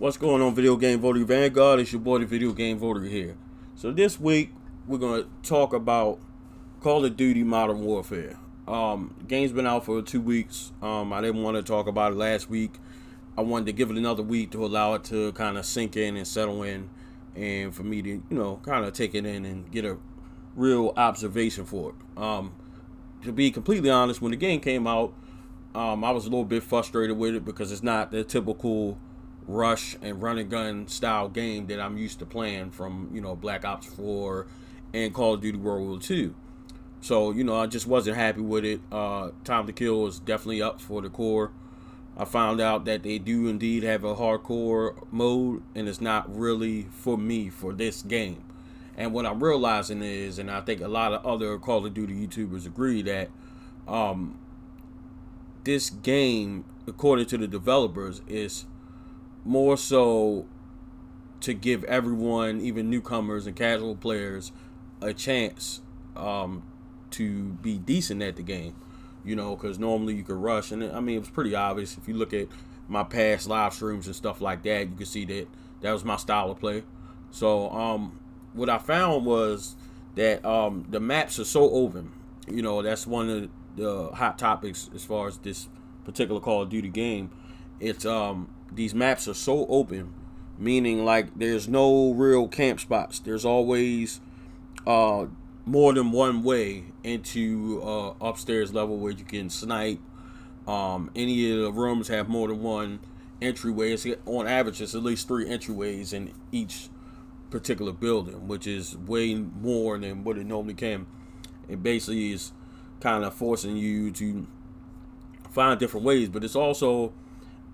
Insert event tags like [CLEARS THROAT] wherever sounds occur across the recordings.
What's going on, Video Game Voter Vanguard? It's your boy, the Video Game Voter here. So this week we're gonna talk about Call of Duty Modern Warfare. Um, game's been out for two weeks. Um, I didn't want to talk about it last week. I wanted to give it another week to allow it to kind of sink in and settle in, and for me to, you know, kind of take it in and get a real observation for it. Um, to be completely honest, when the game came out, um, I was a little bit frustrated with it because it's not the typical rush and run and gun style game that I'm used to playing from, you know, Black Ops 4 and Call of Duty World War 2. So, you know, I just wasn't happy with it. Uh, Time to Kill is definitely up for the core. I found out that they do indeed have a hardcore mode, and it's not really for me for this game. And what I'm realizing is, and I think a lot of other Call of Duty YouTubers agree that um, this game, according to the developers, is more so to give everyone, even newcomers and casual players, a chance um, to be decent at the game. You know, because normally you could rush, and I mean it was pretty obvious if you look at my past live streams and stuff like that. You can see that that was my style of play. So um, what I found was that um, the maps are so open. You know, that's one of the hot topics as far as this particular Call of Duty game. It's um, these maps are so open, meaning like there's no real camp spots. There's always uh, more than one way into uh, upstairs level where you can snipe. Um, any of the rooms have more than one entryway. It's, on average, it's at least three entryways in each particular building, which is way more than what it normally can. It basically is kind of forcing you to find different ways, but it's also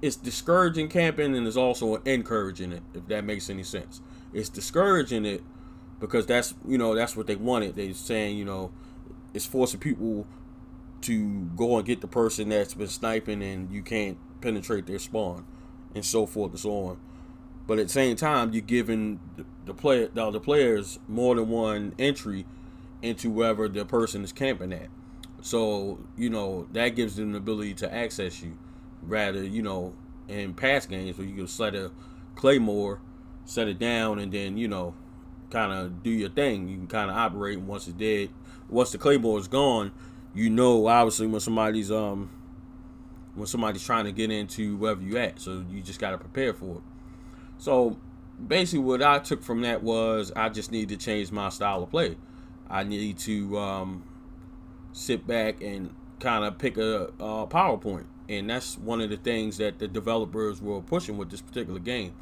it's discouraging camping and it's also encouraging it, if that makes any sense. It's discouraging it because that's you know that's what they wanted. They're saying you know it's forcing people to go and get the person that's been sniping and you can't penetrate their spawn and so forth and so on. But at the same time, you're giving the player the, the players more than one entry into wherever the person is camping at. So you know that gives them the ability to access you rather, you know, in past games where you can set a claymore, set it down, and then you know, kind of do your thing. You can kind of operate once it's dead. Once the claymore is gone, you know, obviously when somebody's um when somebody's trying to get into wherever you at. So you just got to prepare for it. So basically, what I took from that was I just need to change my style of play. I need to um, sit back and kind of pick a, a PowerPoint and that's one of the things that the developers were pushing with this particular game.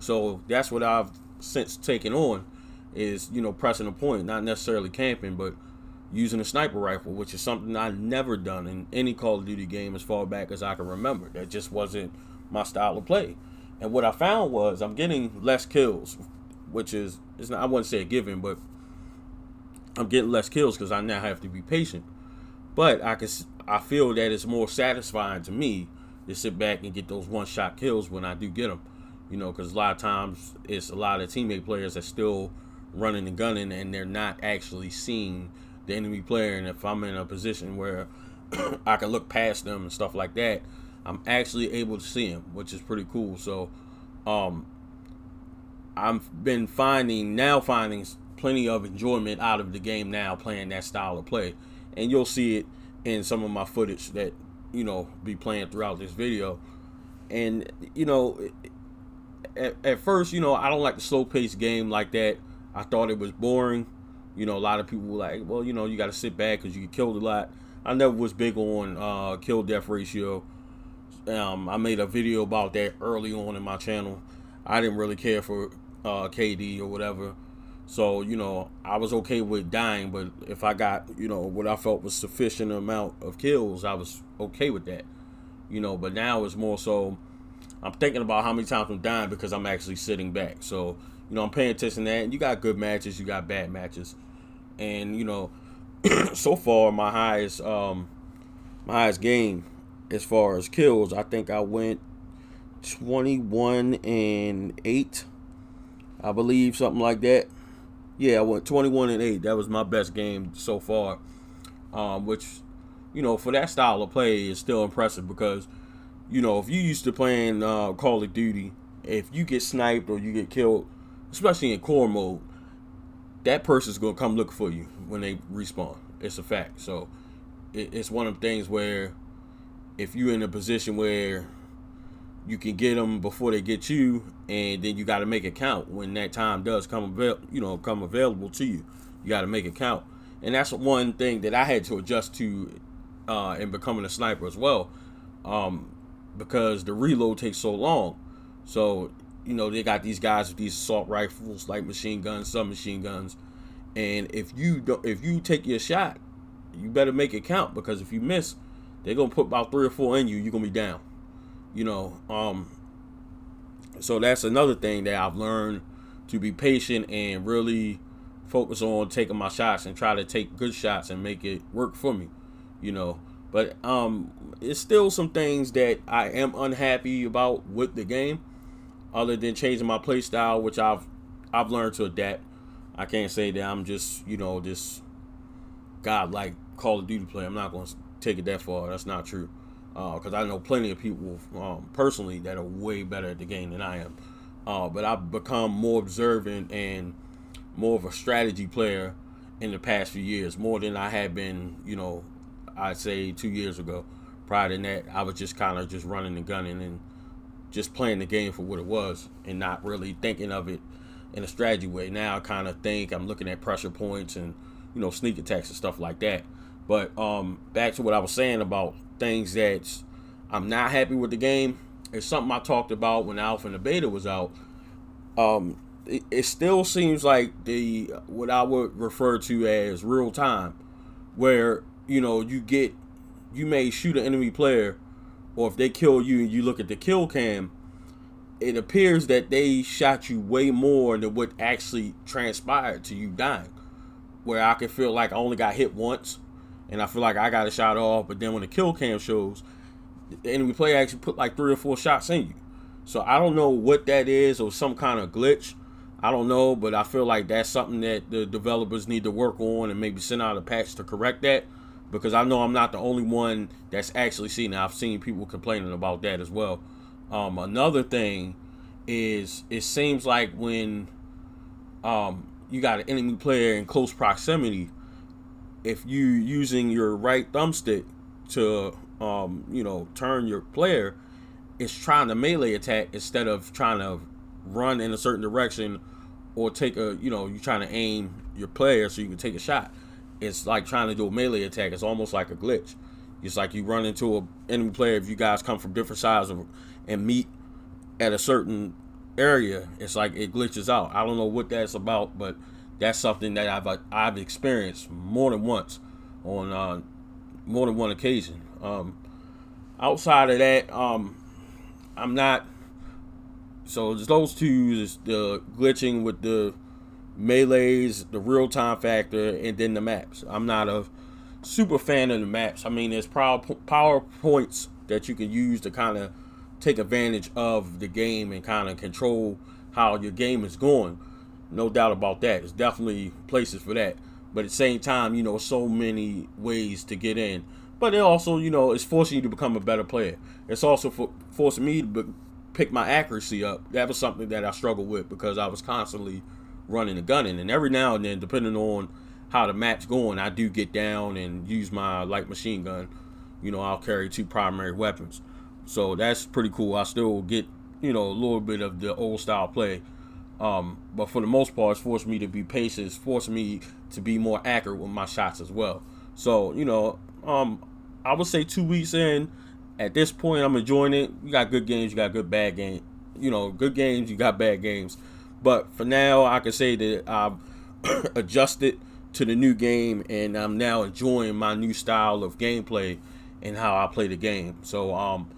So that's what I've since taken on is you know pressing a point, not necessarily camping, but using a sniper rifle, which is something I've never done in any Call of Duty game as far back as I can remember. That just wasn't my style of play. And what I found was I'm getting less kills, which is it's not I wouldn't say a given, but I'm getting less kills because I now have to be patient. But I can I feel that it's more satisfying to me to sit back and get those one shot kills when I do get them. You know, because a lot of times it's a lot of teammate players that still running and gunning and they're not actually seeing the enemy player. And if I'm in a position where [CLEARS THROAT] I can look past them and stuff like that, I'm actually able to see them, which is pretty cool. So, um, I've been finding now finding plenty of enjoyment out of the game now playing that style of play, and you'll see it in some of my footage that you know be playing throughout this video. And you know at, at first you know i don't like the slow paced game like that. I thought it was boring. You know a lot of people were like well you know you got to sit back because you get killed a lot. I never was big on uh, kill death ratio. Um, i made a video about that early on in my channel. I didn't really care for uh, kd or whatever so, you know, I was okay with dying, but if I got, you know, what I felt was sufficient amount of kills, I was okay with that. You know, but now it's more so I'm thinking about how many times I'm dying because I'm actually sitting back. So, you know, I'm paying attention to that. And you got good matches, you got bad matches. And, you know, [CLEARS THROAT] so far my highest um my highest game as far as kills, I think I went 21 and 8. I believe something like that yeah, I went 21 and 8. That was my best game so far. Um, which, you know, for that style of play is still impressive because, you know, if you used to playing uh, Call of Duty if you get sniped or you get killed, especially in core mode, that person's gonna come look for you when they respawn. It's a fact. So it, it's one of the things where if you're in a position where you can get them before they get you, and then you got to make it count when that time does come avail- you know come available to you. You got to make it count, and that's one thing that I had to adjust to uh, in becoming a sniper as well, um, because the reload takes so long. So you know they got these guys with these assault rifles, like machine guns, submachine guns, and if you don't, if you take your shot, you better make it count because if you miss, they're gonna put about three or four in you. You're gonna be down. You know, um, so that's another thing that I've learned to be patient and really focus on taking my shots and try to take good shots and make it work for me. You know, but um, it's still some things that I am unhappy about with the game, other than changing my play style, which I've I've learned to adapt. I can't say that I'm just you know this god like Call of Duty player. I'm not going to take it that far. That's not true because uh, I know plenty of people um, personally that are way better at the game than I am. Uh, but I've become more observant and more of a strategy player in the past few years, more than I had been, you know, I'd say two years ago. Prior to that, I was just kind of just running and gunning and just playing the game for what it was and not really thinking of it in a strategy way. Now I kind of think I'm looking at pressure points and, you know, sneak attacks and stuff like that. But um, back to what I was saying about things that I'm not happy with the game. It's something I talked about when Alpha and the Beta was out. Um, it, it still seems like the what I would refer to as real time, where you know you get you may shoot an enemy player, or if they kill you and you look at the kill cam, it appears that they shot you way more than what actually transpired to you dying. Where I can feel like I only got hit once, and I feel like I got a shot off. But then when the kill cam shows, the enemy player actually put like three or four shots in you. So I don't know what that is or some kind of glitch. I don't know, but I feel like that's something that the developers need to work on and maybe send out a patch to correct that. Because I know I'm not the only one that's actually seen it. I've seen people complaining about that as well. Um, another thing is it seems like when um, you got an enemy player in close proximity, if you using your right thumbstick to um, you know turn your player, it's trying to melee attack instead of trying to run in a certain direction or take a you know you're trying to aim your player so you can take a shot. It's like trying to do a melee attack. It's almost like a glitch. It's like you run into a enemy player if you guys come from different sides of, and meet at a certain area. It's like it glitches out. I don't know what that's about, but that's something that I've I've experienced more than once on uh, more than one occasion. Um, outside of that, um, I'm not. So those two is the glitching with the melees, the real time factor, and then the maps. I'm not a super fan of the maps. I mean, there's power power points that you can use to kind of take advantage of the game and kind of control how your game is going. No doubt about that. There's definitely places for that. But at the same time, you know, so many ways to get in. But it also, you know, it's forcing you to become a better player. It's also for, forcing me to be, pick my accuracy up. That was something that I struggled with because I was constantly running and gunning. And every now and then, depending on how the map's going, I do get down and use my light machine gun. You know, I'll carry two primary weapons. So that's pretty cool. I still get, you know, a little bit of the old style play um, but for the most part, it's forced me to be patient. It's forced me to be more accurate with my shots as well. So, you know, um, I would say two weeks in, at this point, I'm enjoying it. You got good games, you got good bad games. You know, good games, you got bad games. But for now, I can say that I've [CLEARS THROAT] adjusted to the new game and I'm now enjoying my new style of gameplay and how I play the game. So, um,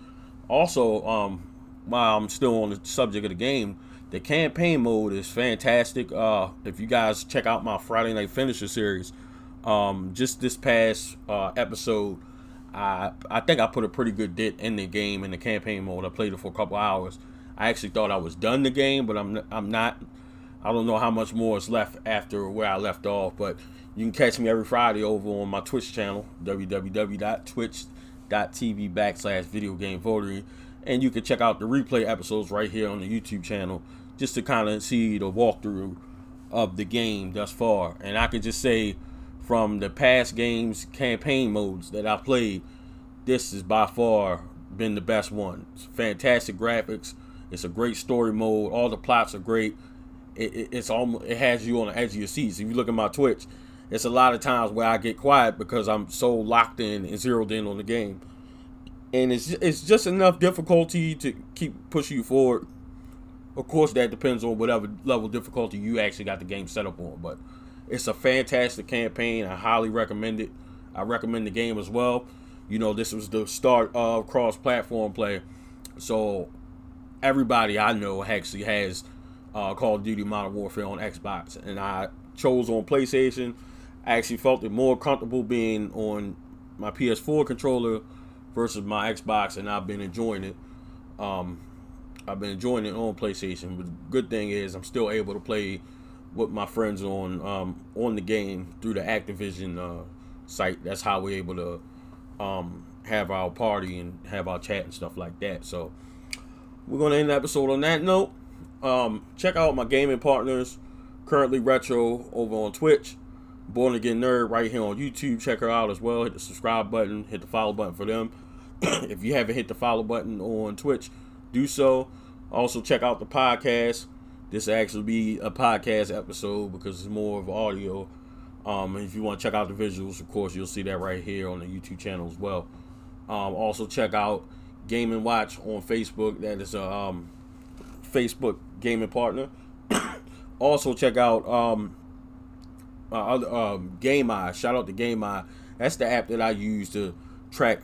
also, um, while I'm still on the subject of the game, the campaign mode is fantastic. Uh, if you guys check out my Friday Night Finisher series, um, just this past uh, episode, I I think I put a pretty good dent in the game in the campaign mode. I played it for a couple hours. I actually thought I was done the game, but I'm I'm not. I don't know how much more is left after where I left off, but you can catch me every Friday over on my Twitch channel, www.twitch.tv backslash video game votery. And you can check out the replay episodes right here on the YouTube channel just to kind of see the walkthrough of the game thus far. And I can just say from the past games campaign modes that I played, this has by far been the best one. It's fantastic graphics. It's a great story mode. All the plots are great. It, it, it's almost it has you on the edge of your seats. If you look at my Twitch, it's a lot of times where I get quiet because I'm so locked in and zeroed in on the game. And it's it's just enough difficulty to keep pushing you forward. Of course, that depends on whatever level difficulty you actually got the game set up on. But it's a fantastic campaign. I highly recommend it. I recommend the game as well. You know, this was the start of cross-platform play, so everybody I know actually has uh, Call of Duty Modern Warfare on Xbox, and I chose on PlayStation. I actually felt it more comfortable being on my PS4 controller versus my Xbox, and I've been enjoying it. Um, I've been enjoying it on PlayStation. But the good thing is I'm still able to play with my friends on um, on the game through the Activision uh, site. That's how we're able to um, have our party and have our chat and stuff like that. So we're gonna end the episode on that note. Um, check out my gaming partners, currently retro over on Twitch, Born Again Nerd right here on YouTube. Check her out as well. Hit the subscribe button, hit the follow button for them. [CLEARS THROAT] if you haven't hit the follow button on Twitch, do so. Also check out the podcast. This actually be a podcast episode because it's more of audio. Um, if you want to check out the visuals, of course, you'll see that right here on the YouTube channel as well. Um, also, check out Game and Watch on Facebook. That is a um, Facebook gaming partner. [CLEARS THROAT] also, check out um, uh, other, um, Game Eye. Shout out to Game Eye. That's the app that I use to track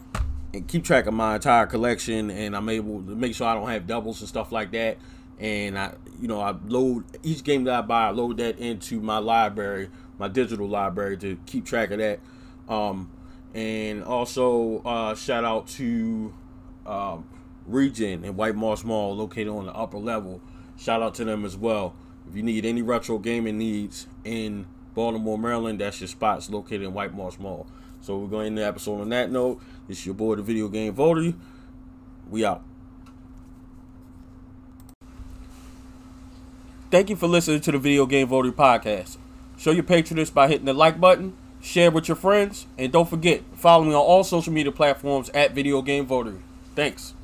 and keep track of my entire collection, and I'm able to make sure I don't have doubles and stuff like that. And I, you know, I load each game that I buy, I load that into my library my digital library to keep track of that. Um, and also uh, shout out to um, Region and White Marsh Mall, located on the upper level. Shout out to them as well. If you need any retro gaming needs in Baltimore, Maryland, that's your spots located in White Marsh Mall. So we're going to end the episode on that note. Is your boy, the Video Game Voter. We out. Thank you for listening to the Video Game Voter podcast. Show your patronage by hitting the like button, share with your friends, and don't forget, follow me on all social media platforms at Video Game Voter. Thanks.